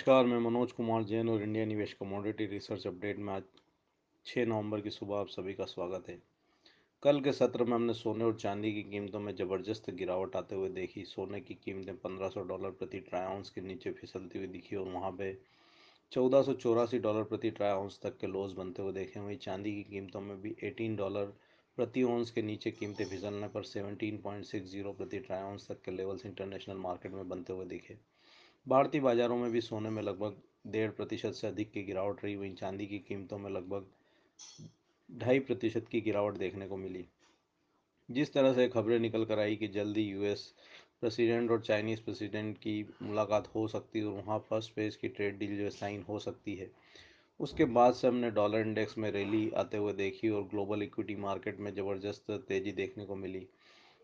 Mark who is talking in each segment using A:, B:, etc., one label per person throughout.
A: नमस्कार, मैं मनोज कुमार जैन और इंडिया निवेश कमोडिटी रिसर्च अपडेट में आज 6 नवंबर की सुबह आप सभी का स्वागत है। कल के सत्र में हमने सोने और चांदी की कीमतों में ज़बरदस्त गिरावट आते हुए देखी। सोने की कीमतें 1500 डॉलर प्रति ट्राई के नीचे फिसलती हुई दिखी और वहाँ पे चौदह डॉलर प्रति ट्राई तक के लोज बनते हुए देखे। वहीं चांदी की कीमतों में भी 18 डॉलर प्रति ऑन्स के नीचे कीमतें फिसलने पर 17.60 प्रति ट्राई तक के लेवल्स इंटरनेशनल मार्केट में बनते हुए दिखे। भारतीय बाजारों में भी सोने में लगभग डेढ़ प्रतिशत से अधिक की गिरावट रही। वहीं चांदी की कीमतों में लगभग ढाई प्रतिशत की गिरावट देखने को मिली। जिस तरह से खबरें निकल कर आई कि जल्दी यूएस प्रेसिडेंट और चाइनीज़ प्रेसिडेंट की मुलाकात हो सकती है और वहाँ फ़र्स्ट फ़ेज़ की ट्रेड डील जो साइन हो सकती है, उसके बाद से हमने डॉलर इंडेक्स में रैली आते हुए देखी और ग्लोबल इक्विटी मार्केट में ज़बरदस्त तेज़ी देखने को मिली।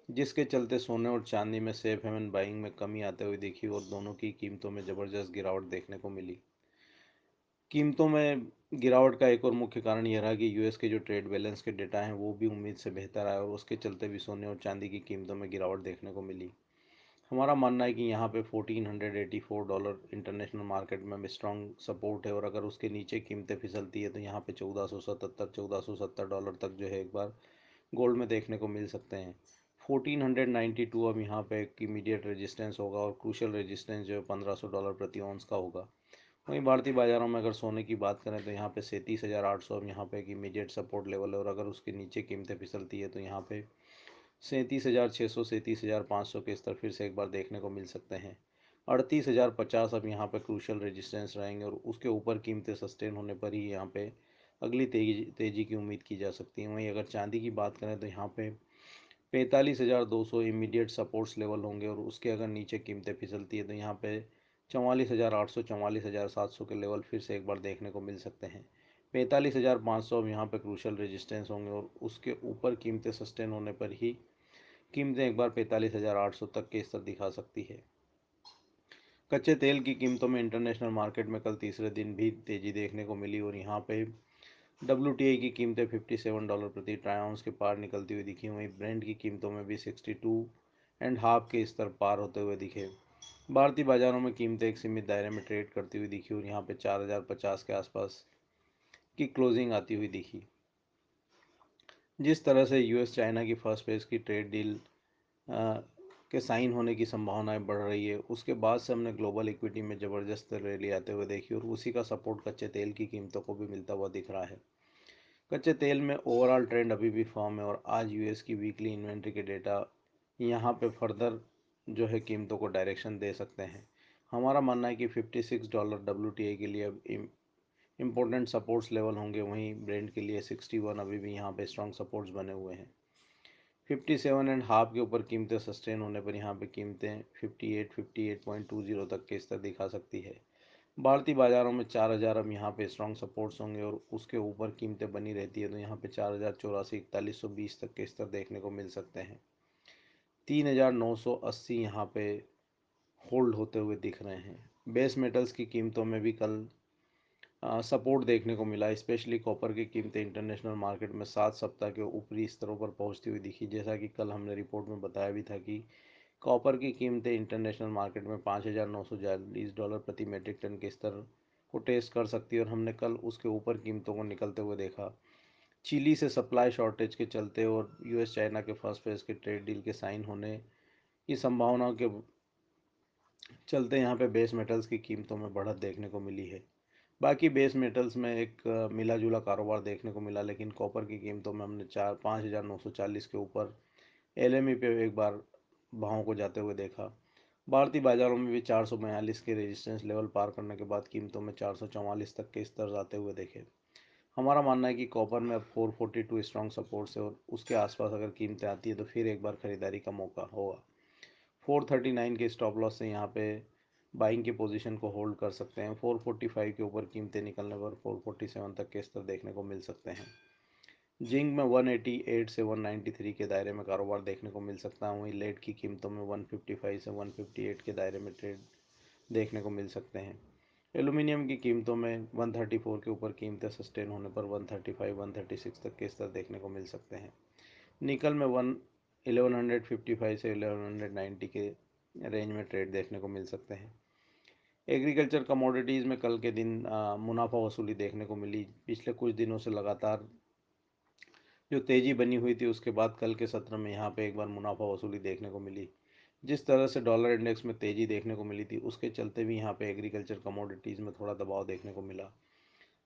A: जिसके चलते सोने और चांदी में सेफ़ हेवन बाइंग में कमी आते हुए देखी और दोनों की कीमतों में ज़बरदस्त गिरावट देखने को मिली। कीमतों में गिरावट का एक और मुख्य कारण यह रहा कि यूएस के जो ट्रेड बैलेंस के डेटा हैं, वो भी उम्मीद से बेहतर आए और उसके चलते भी सोने और चांदी की कीमतों में गिरावट देखने को मिली। हमारा मानना है कि यहाँ पे 1484 डॉलर इंटरनेशनल मार्केट में स्ट्रॉन्ग सपोर्ट है और अगर उसके नीचे कीमतें फिसलती है तो यहाँ पे 1477 1470 डॉलर तक जो है एक बार गोल्ड में देखने को मिल सकते हैं। 1492 अब यहाँ पे एक इमीडिएट रेजिस्टेंस होगा और क्रूशल रेजिस्टेंस जो है 1500 डॉलर प्रति ऑन्स का होगा। वहीं भारतीय बाजारों में अगर सोने की बात करें तो यहाँ पे सैंतीस हज़ार आठ सौ अब यहाँ पे एक इमीडिएट सपोर्ट लेवल है और अगर उसके नीचे कीमतें फिसलती है तो यहाँ पे सैंतीस हज़ार छः सौ, सैंतीस हज़ार पाँच सौ के स्तर फिर से एक बार देखने को मिल सकते हैं। अड़तीस हज़ार पचास अब यहाँ पे क्रूशल रेजिस्टेंस रहेंगे और उसके ऊपर कीमतें सस्टेन होने पर ही यहाँ पे अगली तेज़ी तेज़ी की उम्मीद की जा सकती है। वहीं अगर चांदी की बात करें तो यहाँ पे पैंतालीस हज़ार दो सौ इमीडिएट सपोर्ट्स लेवल होंगे और उसके अगर नीचे कीमतें फिसलती है तो यहाँ पे चवालीस हज़ार आठ सौ, चवालीस हज़ार सात सौ के लेवल फिर से एक बार देखने को मिल सकते हैं। पैंतालीस हज़ार पाँच सौ अब यहाँ पर क्रूशल रेजिस्टेंस होंगे और उसके ऊपर कीमतें सस्टेन होने पर ही कीमतें एक बार पैंतालीस हज़ार आठ सौ तक के स्तर दिखा सकती है। कच्चे तेल की कीमतों में इंटरनेशनल मार्केट में कल तीसरे दिन भी तेज़ी देखने को मिली और यहाँ पे डब्ल्यू की कीमतें 57 डॉलर प्रति ट्राई के पार निकलती हुई दिखी। वहीं ब्रेंड की कीमतों में भी 62 एंड हाफ़ के स्तर पार होते हुए दिखे। भारतीय बाजारों में कीमतें एक सीमित दायरे में ट्रेड करती हुई दिखी और यहाँ पे 4050 के आसपास की क्लोजिंग आती हुई दिखी। जिस तरह से यूएस चाइना की फ़र्स्ट फ़ेज़ की ट्रेड डील के साइन होने की संभावनाएँ बढ़ रही है। उसके बाद से हमने ग्लोबल इक्विटी में ज़बरदस्त रैली आते हुए देखी और उसी का सपोर्ट कच्चे तेल की कीमतों को भी मिलता हुआ दिख रहा है। कच्चे तेल में ओवरऑल ट्रेंड अभी भी फॉर्म है और आज यूएस की वीकली इन्वेंट्री के डेटा यहाँ पे फर्दर जो है कीमतों को डायरेक्शन दे सकते हैं। हमारा मानना है कि 56 डॉलर डब्ल्यूटीए के लिए अब इम्पोर्टेंट सपोर्ट्स लेवल होंगे। वहीं ब्रेंड के लिए 61 अभी भी यहाँ पे स्ट्रॉन्ग सपोर्ट्स बने हुए हैं। फिफ्टी सेवन एंड हाफ़ के ऊपर कीमतें सस्टेन होने पर यहाँ पे कीमतें fifty eight fifty eight point two zero तक के स्तर दिखा सकती है। भारतीय बाजारों में चार हज़ार अब यहाँ पे स्ट्रॉन्ग सपोर्ट्स होंगे और उसके ऊपर कीमतें बनी रहती है तो यहाँ पे चार हज़ार चौरासी, इकतालीस सौ बीस तक के स्तर देखने को मिल सकते हैं। तीन हज़ार नौ सौ अस्सी यहाँ पे होल्ड होते हुए दिख रहे हैं। बेस मेटल्स की कीमतों में भी कल सपोर्ट देखने को मिला, स्पेशली कॉपर की कीमतें इंटरनेशनल मार्केट में सात सप्ताह के ऊपरी स्तरों पर पहुँचती हुई दिखी। जैसा कि कल हमने रिपोर्ट में बताया भी था कि कॉपर की कीमतें इंटरनेशनल मार्केट में पाँच हज़ार नौ सौ चालीस डॉलर प्रति मेट्रिक टन के स्तर को टेस्ट कर सकती है और हमने कल उसके ऊपर कीमतों को निकलते हुए देखा। चिली से सप्लाई शॉर्टेज के चलते और यूएस चाइना के फ़र्स्ट फ़ेज़ के ट्रेड डील के साइन होने की संभावनाओं के चलते यहाँ पे बेस मेटल्स की कीमतों में बढ़त देखने को मिली है। बाकी बेस मेटल्स में एक मिला जुला कारोबार देखने को मिला, लेकिन कॉपर की कीमतों में हमने चार, पाँच हज़ार नौ सौ चालीस के ऊपर एल एम ई पे एक बार भावों को जाते हुए देखा। भारतीय बाजारों में भी चार सौ बयालीस के रेजिस्टेंस लेवल पार करने के बाद कीमतों में चार सौ चौवालीस तक के स्तर जाते हुए देखे। हमारा मानना है कि कॉपर में अब four forty two strong support से और उसके आसपास अगर कीमतें आती है तो फिर एक बार ख़रीदारी का मौका होगा। फोर थर्टी नाइन के स्टॉप लॉस से यहाँ पे बाइंग की पोजीशन को होल्ड कर सकते हैं। 445 के ऊपर कीमतें निकलने पर 447 तक के स्तर देखने को मिल सकते हैं। जिंक में 188 से 193 के दायरे में कारोबार देखने को मिल सकता है। वहीं लेड की कीमतों में 155 से 158 के दायरे में ट्रेड देखने को मिल सकते हैं। एलुमिनियम की कीमतों में 134 के ऊपर कीमतें सस्टेन होने पर 135 136 तक के स्तर देखने को मिल सकते हैं। निकल में वन 1155 से 1190 के रेंज में ट्रेड देखने को मिल सकते हैं। एग्रीकल्चर कमोडिटीज़ में कल के दिन मुनाफा वसूली देखने को मिली। पिछले कुछ दिनों से लगातार जो तेज़ी बनी हुई थी, उसके बाद कल के सत्र में यहाँ पे एक बार मुनाफा वसूली देखने को मिली। जिस तरह से डॉलर इंडेक्स में तेज़ी देखने को मिली थी, उसके चलते भी यहाँ पे एग्रीकल्चर कमोडिटीज़ में थोड़ा दबाव देखने को मिला।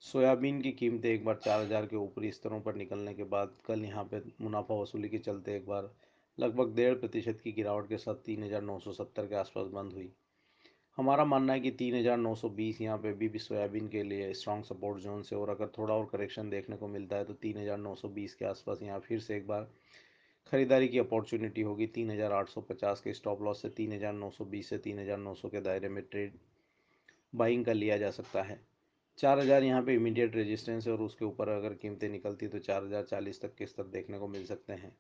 A: सोयाबीन की कीमतें एक बार चार हज़ार के ऊपरी स्तरों पर निकलने के बाद कल यहाँ पे मुनाफा वसूली के चलते एक बार लगभग डेढ़ प्रतिशत की गिरावट के साथ तीन हज़ार नौ सौ सत्तर के आसपास बंद हुई। हमारा मानना है कि तीन हज़ार नौ सौ बीस यहाँ पे भी सोयाबीन के लिए स्ट्रॉन्ग सपोर्ट जोन से और अगर थोड़ा और करेक्शन देखने को मिलता है तो तीन हज़ार नौ सौ बीस के आसपास यहाँ फिर से एक बार खरीदारी की अपॉर्चुनिटी होगी। तीन हज़ार आठ सौ पचास के स्टॉप लॉस से तीन हज़ार नौ सौ बीस से तीन हज़ार नौ सौ के दायरे में ट्रेड बाइंग का लिया जा सकता है। चार हज़ार यहाँ पे इमीडिएट रेजिस्टेंस है और उसके ऊपर अगर कीमतें निकलती तो चार हज़ार चालीस तक के स्तर देखने को मिल सकते हैं।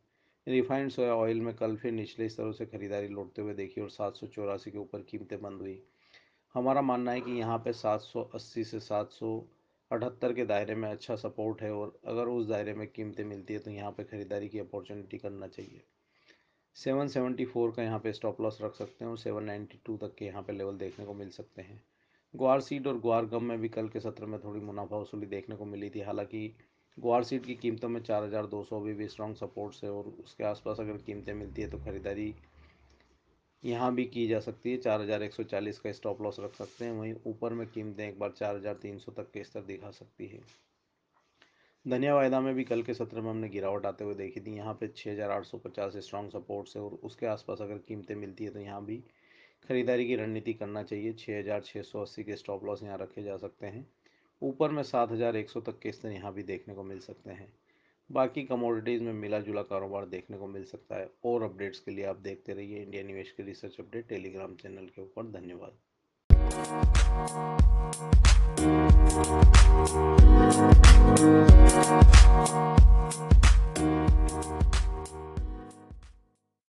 A: रिफाइंड सोया ऑयल में कल फिर निचले स्तरों से खरीदारी लौटते हुए देखी और सात सौ चौरासी के ऊपर कीमतें बंद हुई। हमारा मानना है कि यहाँ पे सात सौ अस्सी से सात सौ अठहत्तर के दायरे में अच्छा सपोर्ट है और अगर उस दायरे में कीमतें मिलती है तो यहाँ पे ख़रीदारी की अपॉर्चुनिटी करना चाहिए। सेवन सेवेंटी फोर का यहाँ पे स्टॉप लॉस रख सकते हैं और सेवन नाइन्टी टू तक के यहाँ पे लेवल देखने को मिल सकते हैं। ग्वार सीड और ग्वार गम में भी कल के सत्र में थोड़ी मुनाफा वसूली देखने को मिली थी। हालाँकि ग्वार सीड की कीमतों में चार हज़ार दो सौ अभी भी स्ट्रॉन्ग सपोर्ट से और उसके आसपास अगर कीमतें मिलती है तो ख़रीदारी यहाँ भी की जा सकती है। चार हज़ार एक सौ चालीस का स्टॉप लॉस रख सकते हैं। वहीं ऊपर में कीमतें एक बार चार हज़ार तीन सौ तक के स्तर दिखा सकती है। धनिया वायदा में भी कल के सत्र में हमने गिरावट आते हुए देखी थी। यहाँ पे छः हज़ार आठ सौ पचास स्ट्रॉन्ग सपोर्ट से और उसके आसपास अगर कीमतें मिलती है तो यहाँ भी खरीदारी की रणनीति करना चाहिए। छः हज़ार छः सौ अस्सी के स्टॉप लॉस यहाँ रखे जा सकते हैं। ऊपर में सात हज़ार एक सौ तक के स्तर यहाँ भी देखने को मिल सकते हैं। बाकी कमोडिटीज़ में मिला जुला कारोबार देखने को मिल सकता है। और अपडेट्स के लिए आप देखते रहिए इंडिया निवेश के रिसर्च अपडेट टेलीग्राम चैनल के ऊपर। धन्यवाद।